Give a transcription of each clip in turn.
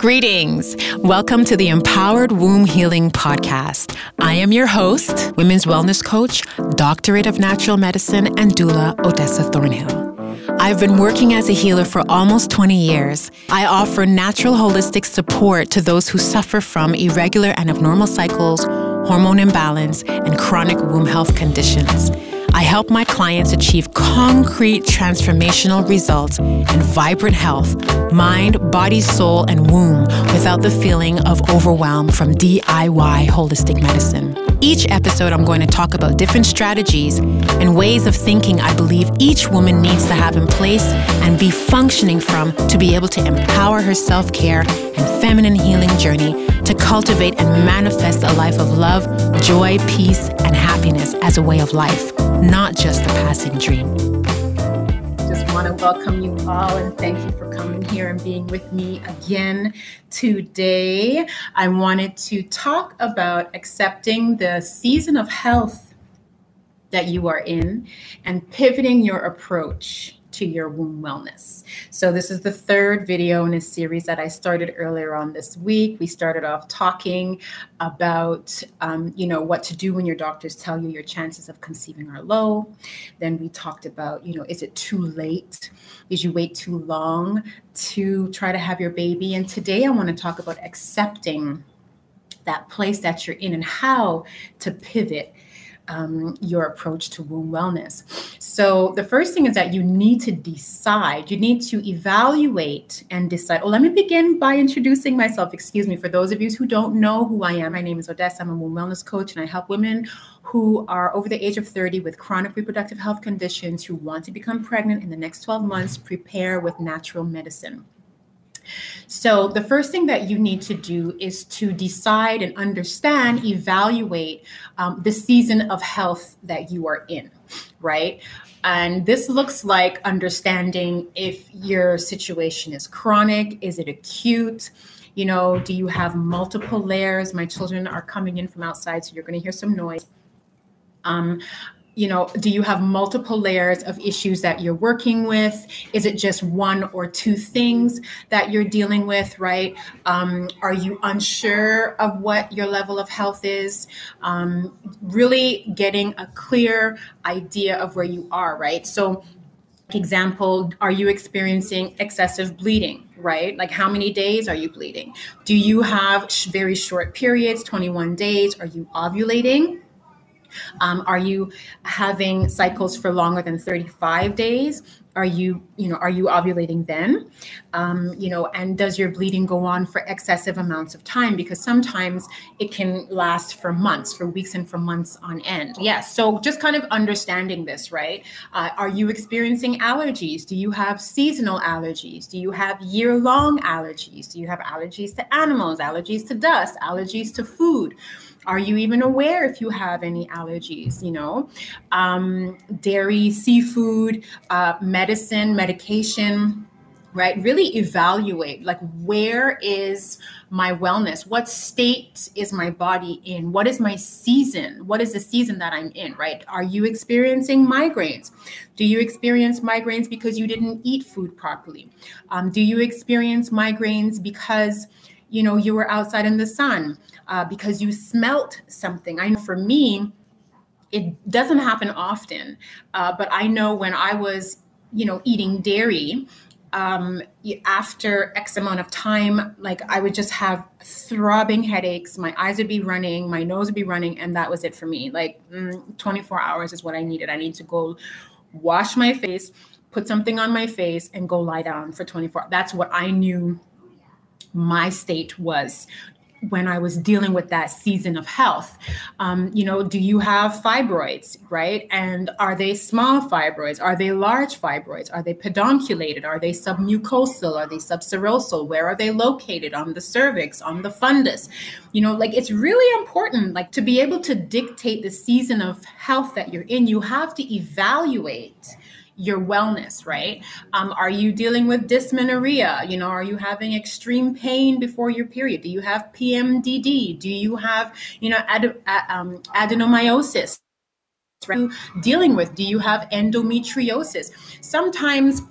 Greetings. Welcome to the Empowered Womb Healing Podcast. I am your host, women's wellness coach, doctorate of natural medicine, and doula Odessa Thornhill. I've been working as a healer for almost 20 years. I offer natural holistic support to those who suffer from irregular and abnormal cycles, hormone imbalance, and chronic womb health conditions. I help my clients achieve concrete transformational results and vibrant health, mind, body, soul, and womb without the feeling of overwhelm from DIY holistic medicine. Each episode, I'm going to talk about different strategies and ways of thinking I believe each woman needs to have in place and be functioning from to be able to empower her self care and feminine healing journey to cultivate and manifest a life of love, joy, peace, and happiness as a way of life, not just a passing dream. Just want to welcome you all and thank you for coming here and being with me again today. I wanted to talk about accepting the season of health that you are in and pivoting your approach to your womb wellness. So, this is the third video in a series that I started earlier on this week. We started off talking about, um, you know, what to do when your doctors tell you your chances of conceiving are low. Then we talked about, you know, is it too late? Did you wait too long to try to have your baby? And today I want to talk about accepting that place that you're in and how to pivot um, your approach to womb wellness. So, the first thing is that you need to decide, you need to evaluate and decide. Oh, let me begin by introducing myself. Excuse me, for those of you who don't know who I am, my name is Odessa. I'm a womb wellness coach, and I help women who are over the age of 30 with chronic reproductive health conditions who want to become pregnant in the next 12 months prepare with natural medicine. So, the first thing that you need to do is to decide and understand, evaluate um, the season of health that you are in, right? And this looks like understanding if your situation is chronic, is it acute? You know, do you have multiple layers? My children are coming in from outside, so you're going to hear some noise. Um, you know, do you have multiple layers of issues that you're working with? Is it just one or two things that you're dealing with, right? Um, are you unsure of what your level of health is? Um, really getting a clear idea of where you are, right? So, example, are you experiencing excessive bleeding? right? Like, how many days are you bleeding? Do you have very short periods, 21 days? Are you ovulating? Um, are you having cycles for longer than 35 days? Are you, you know, are you ovulating then? Um, you know, and does your bleeding go on for excessive amounts of time? Because sometimes it can last for months, for weeks, and for months on end. Yes. So just kind of understanding this, right? Uh, are you experiencing allergies? Do you have seasonal allergies? Do you have year-long allergies? Do you have allergies to animals? Allergies to dust? Allergies to food? Are you even aware if you have any allergies? You know, um, dairy, seafood, uh, medicine, medication right? Really evaluate like where is my wellness? What state is my body in? What is my season? What is the season that i'm in right? Are you experiencing migraines? Do you experience migraines because you didn't eat food properly? Um, do you experience migraines because you know you were outside in the sun uh, because you smelt something i know for me it doesn't happen often uh, but i know when i was you know eating dairy um, after X amount of time, like I would just have throbbing headaches. My eyes would be running, my nose would be running, and that was it for me. Like mm, 24 hours is what I needed. I need to go wash my face, put something on my face, and go lie down for 24. That's what I knew my state was when I was dealing with that season of health. Um, you know, do you have fibroids, right? And are they small fibroids? Are they large fibroids? Are they pedunculated? Are they submucosal? Are they subserosal? Where are they located? On the cervix, on the fundus? You know, like it's really important, like to be able to dictate the season of health that you're in, you have to evaluate your wellness, right? Um, are you dealing with dysmenorrhea? You know, are you having extreme pain before your period? Do you have PMDD? Do you have, you know, ad, um, adenomyosis? Right? Dealing with, do you have endometriosis? Sometimes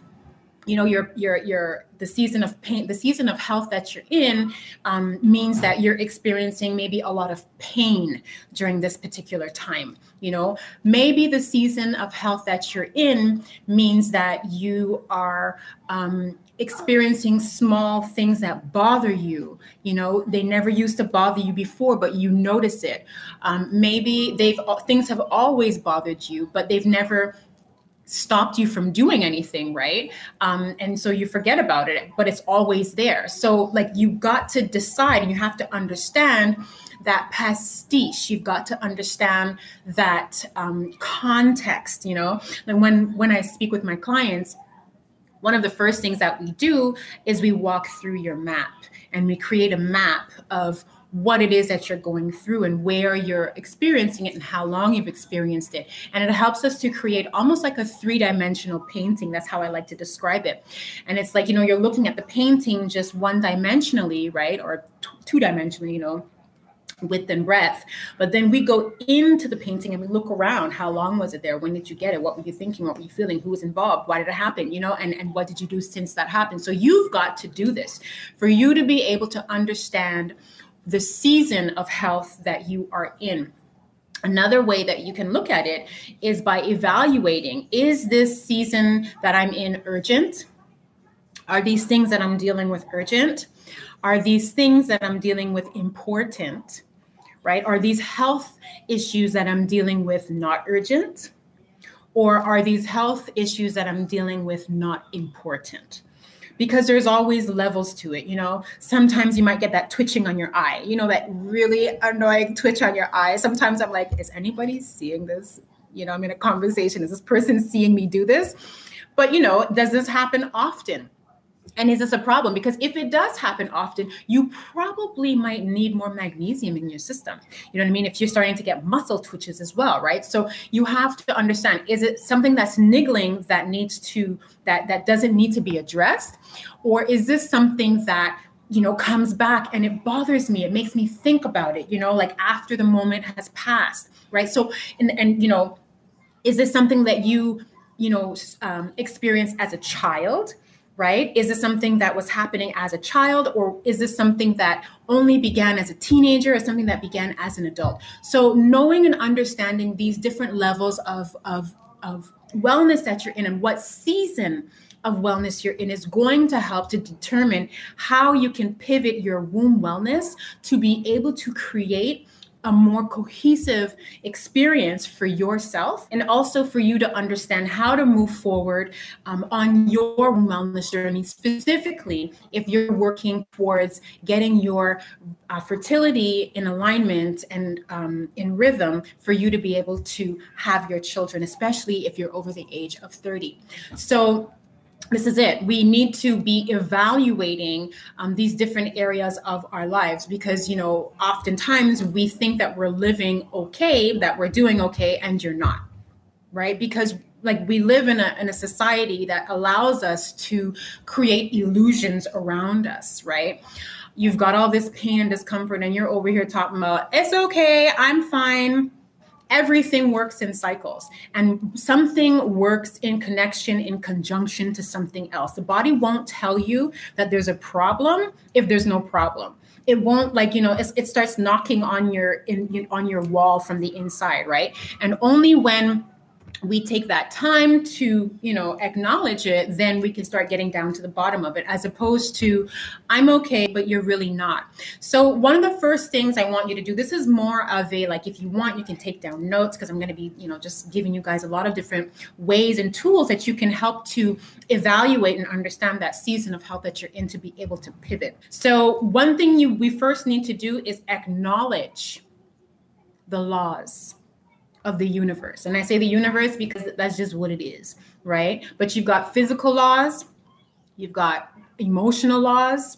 you know your your your the season of pain the season of health that you're in um, means that you're experiencing maybe a lot of pain during this particular time you know? Maybe the season of health that you're in means that you are um, experiencing small things that bother you you know? They never used to bother you before but you notice it. Um, maybe they've things have always bothered you but they've never stopped you from doing anything, right? Um, and so you forget about it, but it's always there. So, like, you got to decide and you have to understand that pastiche you've got to understand that um, context you know and when when i speak with my clients one of the first things that we do is we walk through your map and we create a map of what it is that you're going through and where you're experiencing it and how long you've experienced it. And it helps us to create almost like a three dimensional painting. That's how I like to describe it. And it's like, you know, you're looking at the painting just one dimensionally, right? Or t- two dimensionally, you know, width and breadth. But then we go into the painting and we look around. How long was it there? When did you get it? What were you thinking? What were you feeling? Who was involved? Why did it happen? You know, and, and what did you do since that happened? So you've got to do this for you to be able to understand the season of health that you are in. Another way that you can look at it is by evaluating is this season that I'm in urgent? Are these things that I'm dealing with urgent? Are these things that I'm dealing with important? Right? Are these health issues that I'm dealing with not urgent? Or are these health issues that I'm dealing with not important? because there's always levels to it. You know, sometimes you might get that twitching on your eye, you know, that really annoying twitch on your eye. Sometimes I'm like, is anybody seeing this? You know, I'm in a conversation. Is this person seeing me do this? But, you know, does this happen often? And is this a problem? Because if it does happen often, you probably might need more magnesium in your system. You know what I mean? If you're starting to get muscle twitches as well, right? So you have to understand: is it something that's niggling that needs to that that doesn't need to be addressed, or is this something that you know comes back and it bothers me? It makes me think about it. You know, like after the moment has passed, right? So and and you know, is this something that you you know um, experience as a child? Right? Is this something that was happening as a child, or is this something that only began as a teenager, or something that began as an adult? So, knowing and understanding these different levels of, of, of wellness that you're in and what season of wellness you're in is going to help to determine how you can pivot your womb wellness to be able to create a more cohesive experience for yourself and also for you to understand how to move forward um, on your wellness journey. Specifically if you're working towards getting your uh, fertility in alignment and um, in rhythm for you to be able to have your children especially if you're over the age of 30 so this is it. We need to be evaluating um, these different areas of our lives because, you know, oftentimes we think that we're living okay, that we're doing okay, and you're not, right? Because like we live in a, in a society that allows us to create illusions around us, right? You've got all this pain and discomfort, and you're over here talking about it's okay, I'm fine everything works in cycles and something works in connection in conjunction to something else. The body won't tell you that there's a problem if there's no problem. It won't like you know it starts knocking on your in on your wall from the inside right? And only when we take that time to you know acknowledge it then we can start getting down to the bottom of it as opposed to i'm okay but you're really not. So one of the first things i want you to do this is more of a like if you want you can take down notes because i'm going to be you know just giving you guys a lot of different ways and tools that you can help to evaluate and understand that season of health that you're in to be able to pivot. So one thing you we first need to do is acknowledge the laws of the universe. And I say the universe because that's just what it is, right? But you've got physical laws, you've got emotional laws,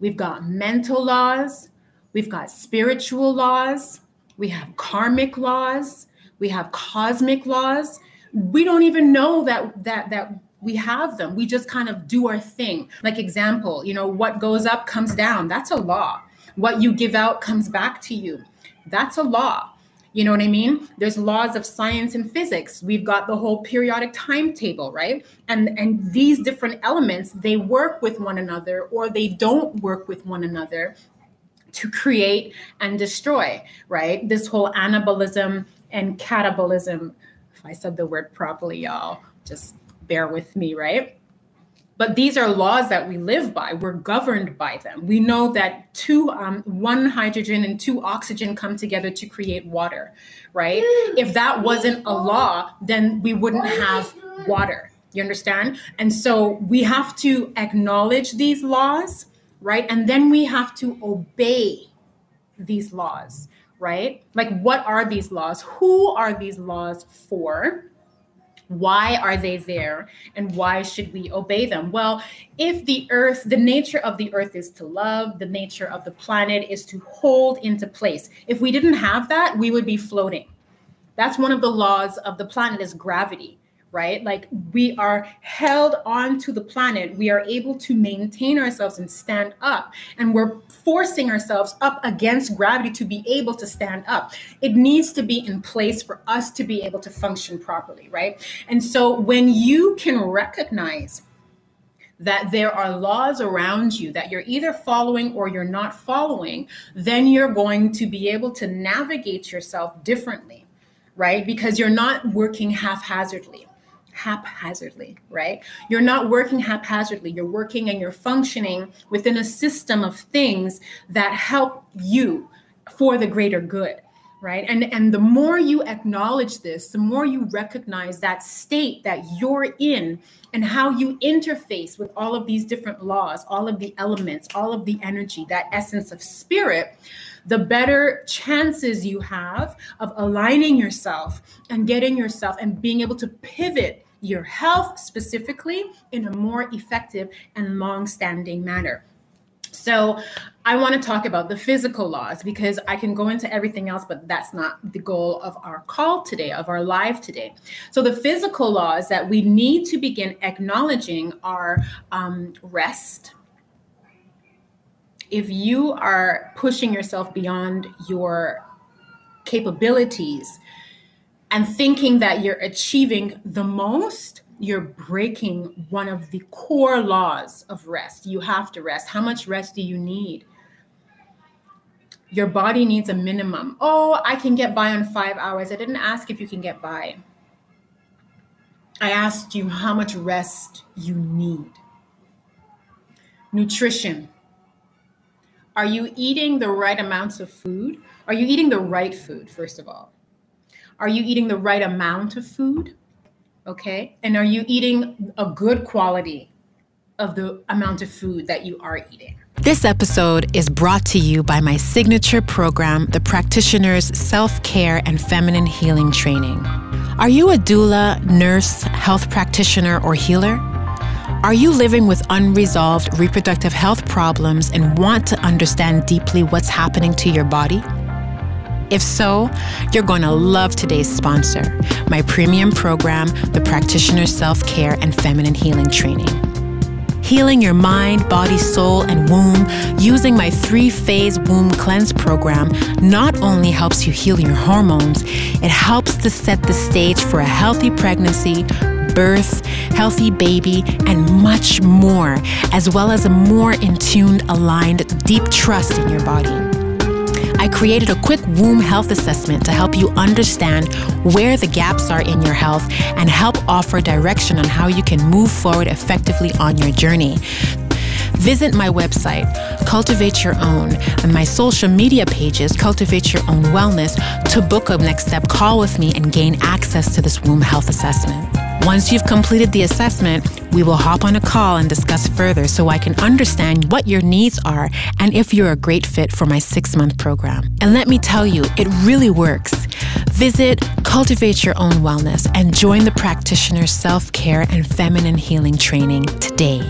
we've got mental laws, we've got spiritual laws, we have karmic laws, we have cosmic laws. We don't even know that that that we have them. We just kind of do our thing. Like example, you know, what goes up comes down. That's a law. What you give out comes back to you. That's a law You know what I mean? There's laws of science and physics. We've got the whole periodic timetable, right? And and these different elements, they work with one another or they don't work with one another to create and destroy, right? This whole anabolism and catabolism. If I said the word properly, y'all, just bear with me, right? But these are laws that we live by. We're governed by them. We know that two um, one hydrogen and two oxygen come together to create water right? If that wasn't a law then we wouldn't have water. You understand? And so we have to acknowledge these laws right? And then we have to obey these laws right? Like what are these laws? Who are these laws for why are they there and why should we obey them? Well, if the earth, the nature of the earth is to love, the nature of the planet is to hold into place. If we didn't have that, we would be floating. That's one of the laws of the planet is gravity right? Like we are held onto the planet. We are able to maintain ourselves and stand up. And we're forcing ourselves up against gravity to be able to stand up. It needs to be in place for us to be able to function properly, right? And so when you can recognize that there are laws around you that you're either following or you're not following, then you're going to be able to navigate yourself differently, right? Because you're not working haphazardly haphazardly, right? You're not working haphazardly. You're working and you're functioning within a system of things that help you for the greater good, right? And and the more you acknowledge this, the more you recognize that state that you're in and how you interface with all of these different laws, all of the elements, all of the energy, that essence of spirit, the better chances you have of aligning yourself and getting yourself and being able to pivot your health specifically in a more effective and long standing manner. So, I want to talk about the physical laws because I can go into everything else, but that's not the goal of our call today, of our live today. So, the physical laws that we need to begin acknowledging are um, rest, if you are pushing yourself beyond your capabilities and thinking that you're achieving the most, you're breaking one of the core laws of rest. You have to rest. How much rest do you need? Your body needs a minimum. Oh, I can get by on five hours. I didn't ask if you can get by. I asked you how much rest you need. Nutrition. Are you eating the right amounts of food? Are you eating the right food, first of all? Are you eating the right amount of food? Okay. And are you eating a good quality of the amount of food that you are eating? This episode is brought to you by my signature program, the Practitioner's Self Care and Feminine Healing Training. Are you a doula, nurse, health practitioner, or healer? Are you living with unresolved reproductive health problems and want to understand deeply what's happening to your body? If so, you're going to love today's sponsor, my premium program, the Practitioner Self Care and Feminine Healing Training. Healing your mind, body, soul, and womb using my three phase womb cleanse program not only helps you heal your hormones, it helps to set the stage for a healthy pregnancy birth, healthy baby, and much more, as well as a more in tuned, aligned, deep trust in your body. I created a quick womb health assessment to help you understand where the gaps are in your health and help offer direction on how you can move forward effectively on your journey. Visit my website, Cultivate Your Own, and my social media pages, Cultivate Your Own Wellness, to book a next step call with me and gain access to this womb health assessment. Once you've completed the assessment, we will hop on a call and discuss further so I can understand what your needs are and if you're a great fit for my six month program. And let me tell you, it really works. Visit Cultivate Your Own Wellness and join the practitioner self care and feminine healing training today.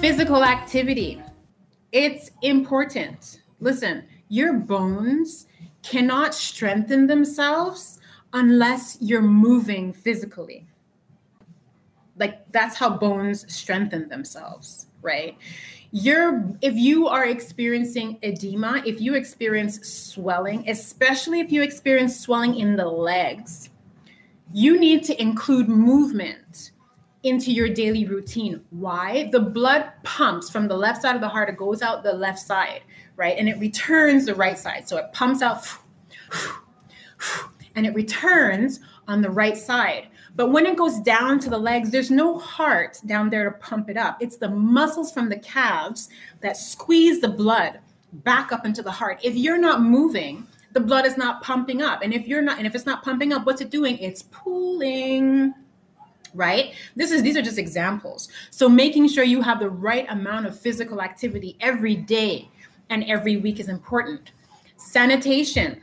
Physical activity. It's important. Listen, your bones cannot strengthen themselves unless you're moving physically like that's how bones strengthen themselves right you're if you are experiencing edema, if you experience swelling, especially if you experience swelling in the legs, you need to include movement into your daily routine. Why? The blood pumps from the left side of the heart, it goes out the left side, right? And it returns the right side. So it pumps out and it returns on the right side. But when it goes down to the legs, there's no heart down there to pump it up. It's the muscles from the calves that squeeze the blood back up into the heart. If you're not moving, the blood is not pumping up. And if you're not, and if it's not pumping up, what's it doing? It's pooling. Right? This is these are just examples. So making sure you have the right amount of physical activity every day and every week is important. Sanitation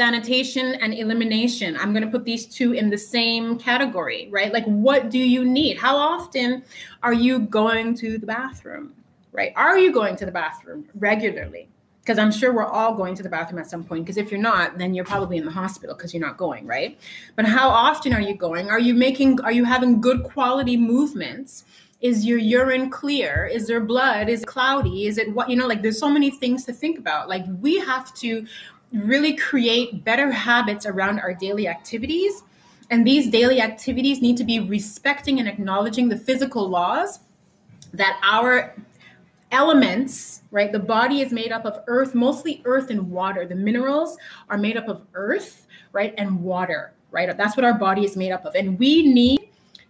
sanitation and elimination. I'm going to put these two in the same category, right? Like, what do you need? How often are you going to the bathroom, right? Are you going to the bathroom regularly? Because I'm sure we're all going to the bathroom at some point. Because if you're not, then you're probably in the hospital because you're not going, right? But how often are you going? Are you making, are you having good quality movements? is your urine clear is there blood is it cloudy is it what you know like there's so many things to think about like we have to really create better habits around our daily activities. And these daily activities need to be respecting and acknowledging the physical laws that our elements, right? The body is made up of earth, mostly earth and water. The minerals are made up of earth, right? And water, right? That's what our body is made up of. And we need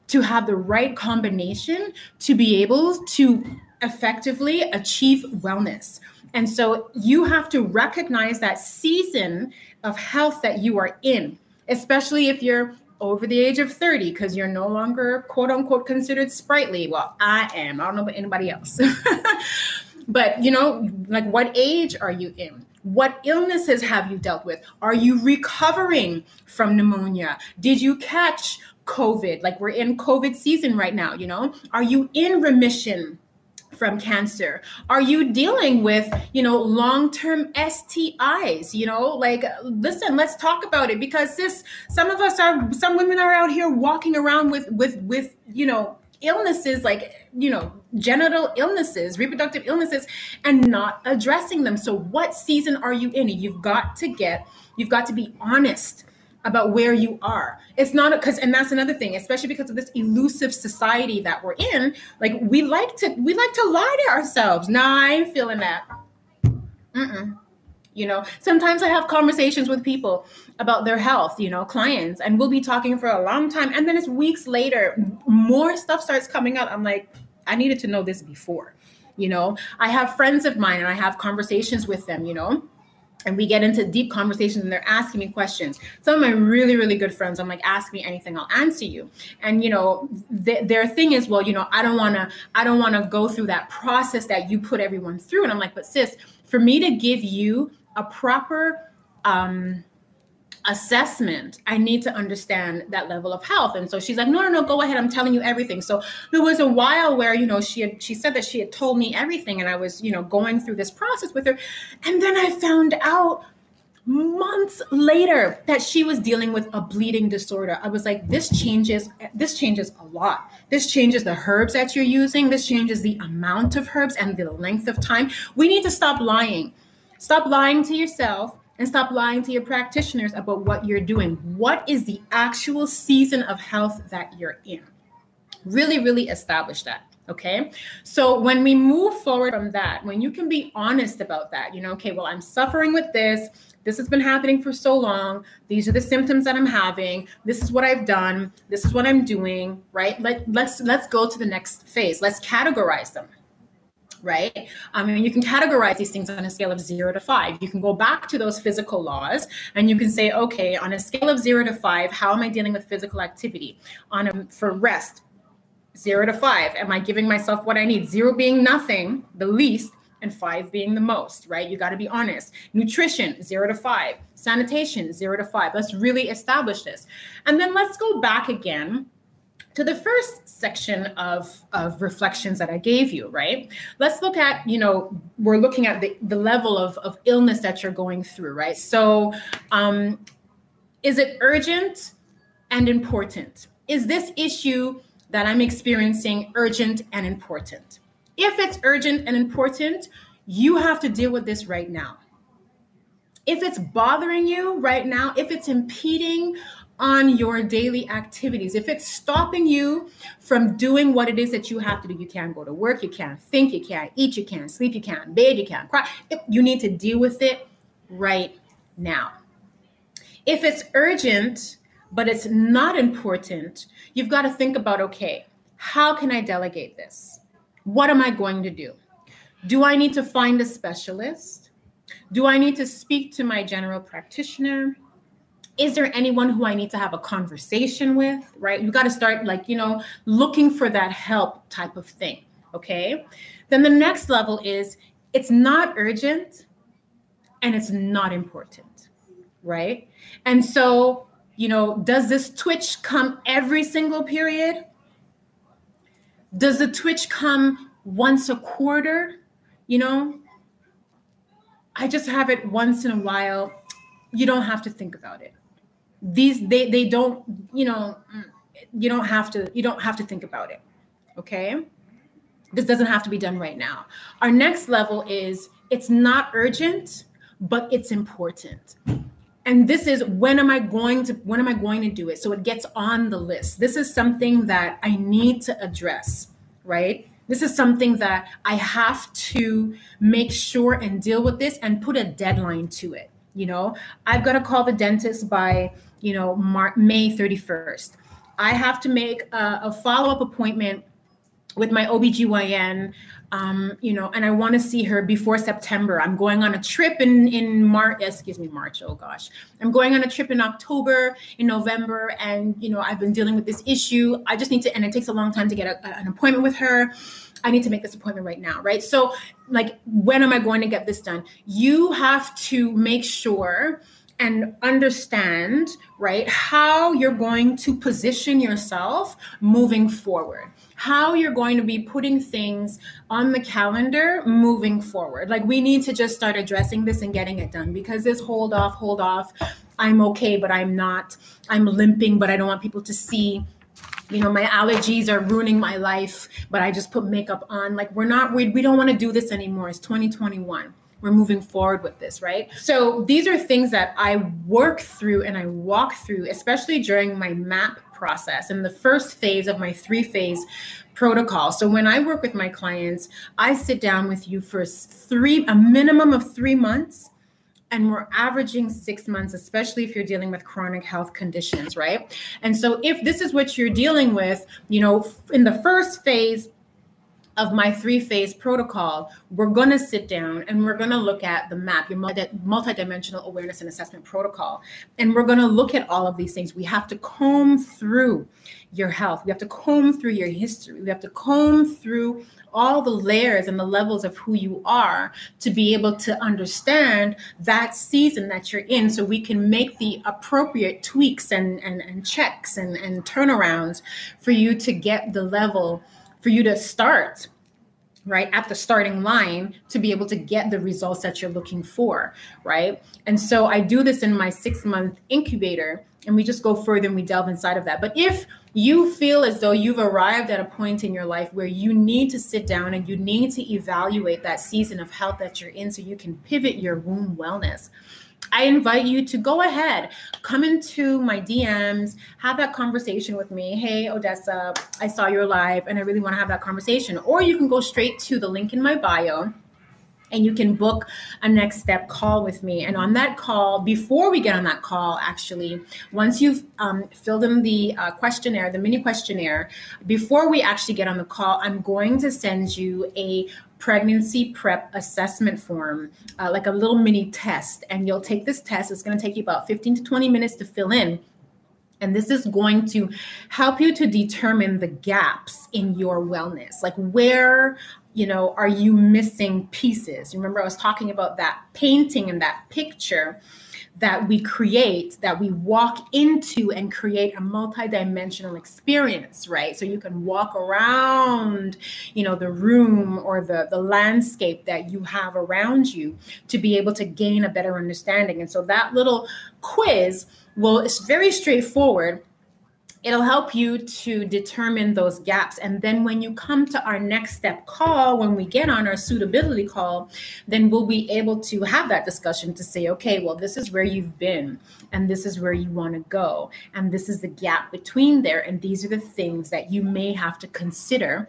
to have the right combination to be able to effectively achieve wellness. And so you have to recognize that season of health that you are in, especially if you're over the age of 30 because you're no longer quote unquote considered sprightly. Well, I am. I don't know about anybody else. but you know, like what age are you in? What illnesses have you dealt with? Are you recovering from pneumonia? Did you catch COVID? Like we're in COVID season right now, you know? Are you in remission from cancer? Are you dealing with, you know, long-term STIs? You know, like listen, let's talk about it because this some of us are some women are out here walking around with with with, you know, illnesses like, you know, genital illnesses, reproductive illnesses and not addressing them. So what season are you in? You've got to get you've got to be honest about where you are. It's not because, and that's another thing, especially because of this elusive society that we're in. Like we like to, we like to lie to ourselves. Nah, I ain't feeling that. Mm-mm. You know, sometimes I have conversations with people about their health, you know, clients, and we'll be talking for a long time. And then it's weeks later, more stuff starts coming out. I'm like, I needed to know this before. You know, I have friends of mine and I have conversations with them, you know, and we get into deep conversations and they're asking me questions. Some of my really really good friends i'm like ask me anything i'll answer you. And you know th- their thing is well you know i don't want to i don't want to go through that process that you put everyone through. And i'm like but sis for me to give you a proper um assessment, I need to understand that level of health. And so she's like, no, no, no, go ahead. I'm telling you everything. So there was a while where, you know, she had, she said that she had told me everything and I was, you know, going through this process with her. And then I found out months later that she was dealing with a bleeding disorder. I was like, this changes, this changes a lot. This changes the herbs that you're using. This changes the amount of herbs and the length of time. We need to stop lying. Stop lying to yourself and stop lying to your practitioners about what you're doing. What is the actual season of health that you're in? Really, really establish that. Okay. So when we move forward from that, when you can be honest about that, you know, okay, well, I'm suffering with this. This has been happening for so long. These are the symptoms that I'm having. This is what I've done. This is what I'm doing, right? Let, let's let's go to the next phase. Let's categorize them right? Um, I mean, you can categorize these things on a scale of zero to five. You can go back to those physical laws and you can say, okay, on a scale of zero to five, how am I dealing with physical activity? On a, for rest, zero to five, am I giving myself what I need? Zero being nothing, the least, and five being the most, right? You got to be honest. Nutrition, zero to five. Sanitation, zero to five. Let's really establish this. And then let's go back again to the first section of, of reflections that I gave you, right? Let's look at, you know, we're looking at the, the level of, of illness that you're going through, right? So, um, is it urgent and important? Is this issue that I'm experiencing urgent and important? If it's urgent and important, you have to deal with this right now. If it's bothering you right now, if it's impeding on your daily activities, if it's stopping you from doing what it is that you have to do, you can't go to work, you can't think, you can't eat, you can't sleep, you can't bathe, you can't cry, you need to deal with it right now. If it's urgent, but it's not important, you've got to think about okay, how can I delegate this? What am I going to do? Do I need to find a specialist? Do I need to speak to my general practitioner? Is there anyone who I need to have a conversation with? Right? You got to start like, you know, looking for that help type of thing. Okay. Then the next level is it's not urgent and it's not important. Right. And so, you know, does this twitch come every single period? Does the twitch come once a quarter? You know, I just have it once in a while. You don't have to think about it. These they they don't, you know, you don't have to you don't have to think about it. Okay? This doesn't have to be done right now. Our next level is it's not urgent, but it's important and this is when am i going to when am i going to do it so it gets on the list this is something that i need to address right this is something that i have to make sure and deal with this and put a deadline to it you know i've got to call the dentist by you know Mar- may 31st i have to make a, a follow-up appointment with my OBGYN, um, you know, and I want to see her before September. I'm going on a trip in in March, excuse me, March. Oh gosh, I'm going on a trip in October, in November, and you know, I've been dealing with this issue. I just need to, and it takes a long time to get a, an appointment with her. I need to make this appointment right now, right? So, like, when am I going to get this done? You have to make sure and understand, right, how you're going to position yourself moving forward. How you're going to be putting things on the calendar moving forward. Like we need to just start addressing this and getting it done. Because this hold off, hold off, I'm okay, but I'm not. I'm limping, but I don't want people to see you know my allergies are ruining my life but i just put makeup on. Like we're not we, we don't want to do this anymore. It's 2021 we're moving forward with this right so these are things that i work through and i walk through especially during my map process and the first phase of my three phase protocol. So when I work with my clients, I sit down with you for three, a minimum of three months. And we're averaging six months, especially if you're dealing with chronic health conditions, right? And so, if this is what you're dealing with, you know, in the first phase, of my three phase protocol, we're going to sit down and we're going to look at the map, your multidimensional awareness and assessment protocol. And we're going to look at all of these things. We have to comb through your health, we have to comb through your history, we have to comb through all the layers and the levels of who you are to be able to understand that season that you're in so we can make the appropriate tweaks and, and, and checks and, and turnarounds for you to get the level for you to start right at the starting line to be able to get the results that you're looking for right? And so i do this in my six month incubator and we just go further and we delve inside of that. But if you feel as though you've arrived at a point in your life where you need to sit down and you need to evaluate that season of health that you're in so you can pivot your womb wellness I invite you to go ahead, come into my DMs, have that conversation with me. Hey, Odessa, I saw your live and I really want to have that conversation. Or you can go straight to the link in my bio and you can book a next step call with me. And on that call, before we get on that call, actually, once you've um, filled in the uh, questionnaire, the mini questionnaire, before we actually get on the call, I'm going to send you a pregnancy prep assessment form, uh, like a little mini test. And you'll take this test. It's going to take you about 15 to 20 minutes to fill in. And this is going to help you to determine the gaps in your wellness. Like, where, you know, are you missing pieces? Remember, I was talking about that painting and that picture that we create, that we walk into and create a multidimensional experience, right? So you can walk around, you know, the room or the, the landscape that you have around you to be able to gain a better understanding. And so that little quiz, well, it's very straightforward it'll help you to determine those gaps. And then when you come to our next step call, when we get on our suitability call, then we'll be able to have that discussion to say, okay, well, this is where you've been, and this is where you want to go, and this is the gap between there, and these are the things that you may have to consider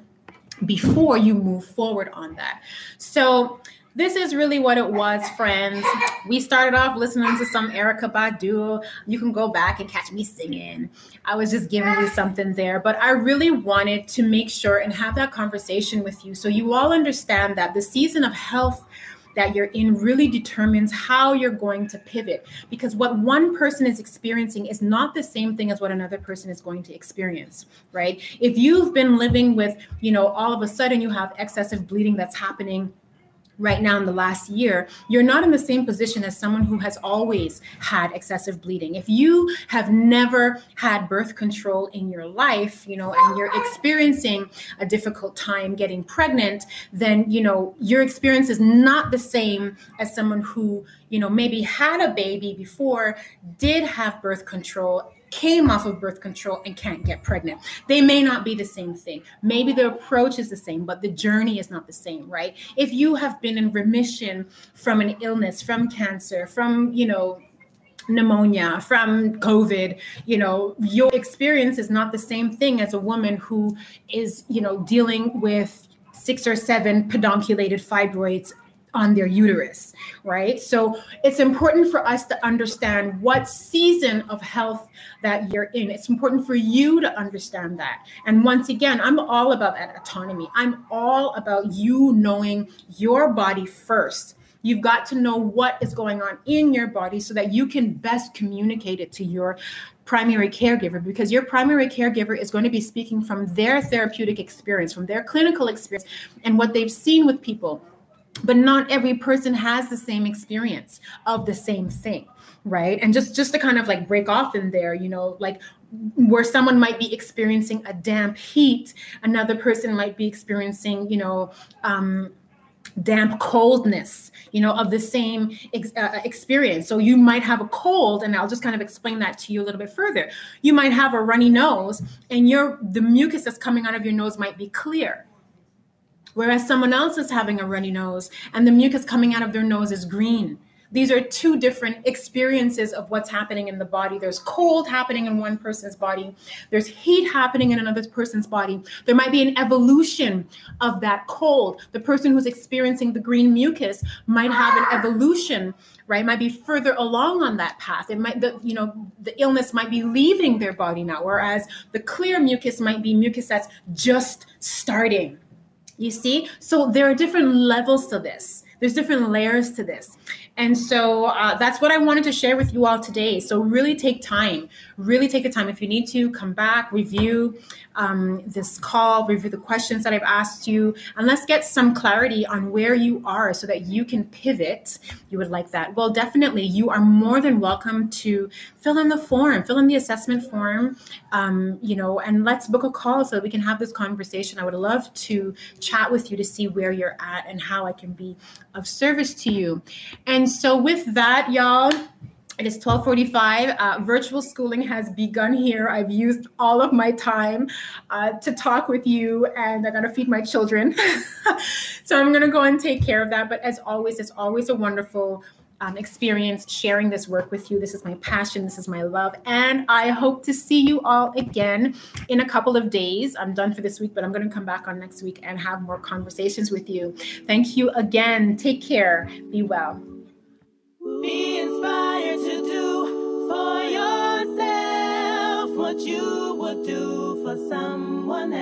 before you move forward on that. So, this is really what it was, friends. We started off listening to some Erykah Badu. You can go back and catch me singing. I was just giving you something there, but I really wanted to make sure and have that conversation with you so you all understand that the season of health that you're in really determines how you're going to pivot because what one person is experiencing is not the same thing as what another person is going to experience right if you've been living with you know all of a sudden you have excessive bleeding that's happening right now in the last year, you're not in the same position as someone who has always had excessive bleeding. If you have never had birth control in your life, you know, and you're experiencing a difficult time getting pregnant, then, you know, your experience is not the same as someone who, you know, maybe had a baby before, did have birth control came off of birth control and can't get pregnant. They may not be the same thing. Maybe the approach is the same, but the journey is not the same, right? If you have been in remission from an illness, from cancer, from, you know, pneumonia from covid you know your experience is not the same thing as a woman who is you know dealing with six or seven pedunculated fibroids on their uterus, right? So it's important for us to understand what season of health that you're in. It's important for you to understand that. And once again, I'm all about that autonomy. I'm all about you knowing your body first. You've got to know what is going on in your body so that you can best communicate it to your primary caregiver because your primary caregiver is going to be speaking from their therapeutic experience, from their clinical experience, and what they've seen with people but not every person has the same experience of the same thing right? And just just to kind of like break off in there you know like where someone might be experiencing a damp heat another person might be experiencing you know um, damp coldness you know of the same ex- uh, experience. So you might have a cold and i'll just kind of explain that to you a little bit further. You might have a runny nose and your the mucus that's coming out of your nose might be clear whereas someone else is having a runny nose and the mucus coming out of their nose is green. These are two different experiences of what's happening in the body. There's cold happening in one person's body, there's heat happening in another person's body. There might be an evolution of that cold. The person who's experiencing the green mucus might have an evolution right might be further along on that path it might the you know the illness might be leaving their body now whereas the clear mucus might be mucus that's just starting you see? So there are different levels to this. There's different layers to this. And so uh, that's what I wanted to share with you all today. So really take time, really take the time. If you need to, come back, review um, this call, review the questions that I've asked you, and let's get some clarity on where you are so that you can pivot. You would like that. Well, definitely, you are more than welcome to fill in the form, fill in the assessment form, um, you know, and let's book a call so that we can have this conversation. I would love to chat with you to see where you're at and how I can be of service to you. And so, with that, y'all, it is 1245. Uh, virtual schooling has begun here. I've used all of my time uh, to talk with you, and I got to feed my children. so I'm going to go and take care of that. But as always, it's always a wonderful um, experience sharing this work with you. This is my passion. This is my love. And I hope to see you all again in a couple of days. I'm done for this week, but I'm going to come back on next week and have more conversations with you. Thank you again. Take care. Be well. Be inspired to do for yourself what you would do for someone else.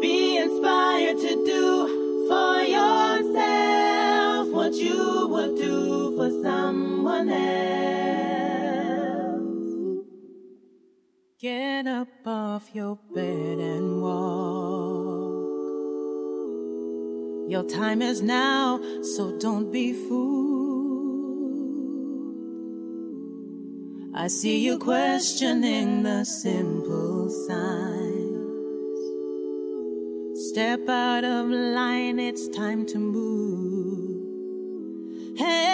Be inspired to do for yourself what you would do for someone else. Get up off your bed and walk. Your time is now, so don't be fooled. I see you questioning the simple signs. Step out of line, it's time to move. Hey,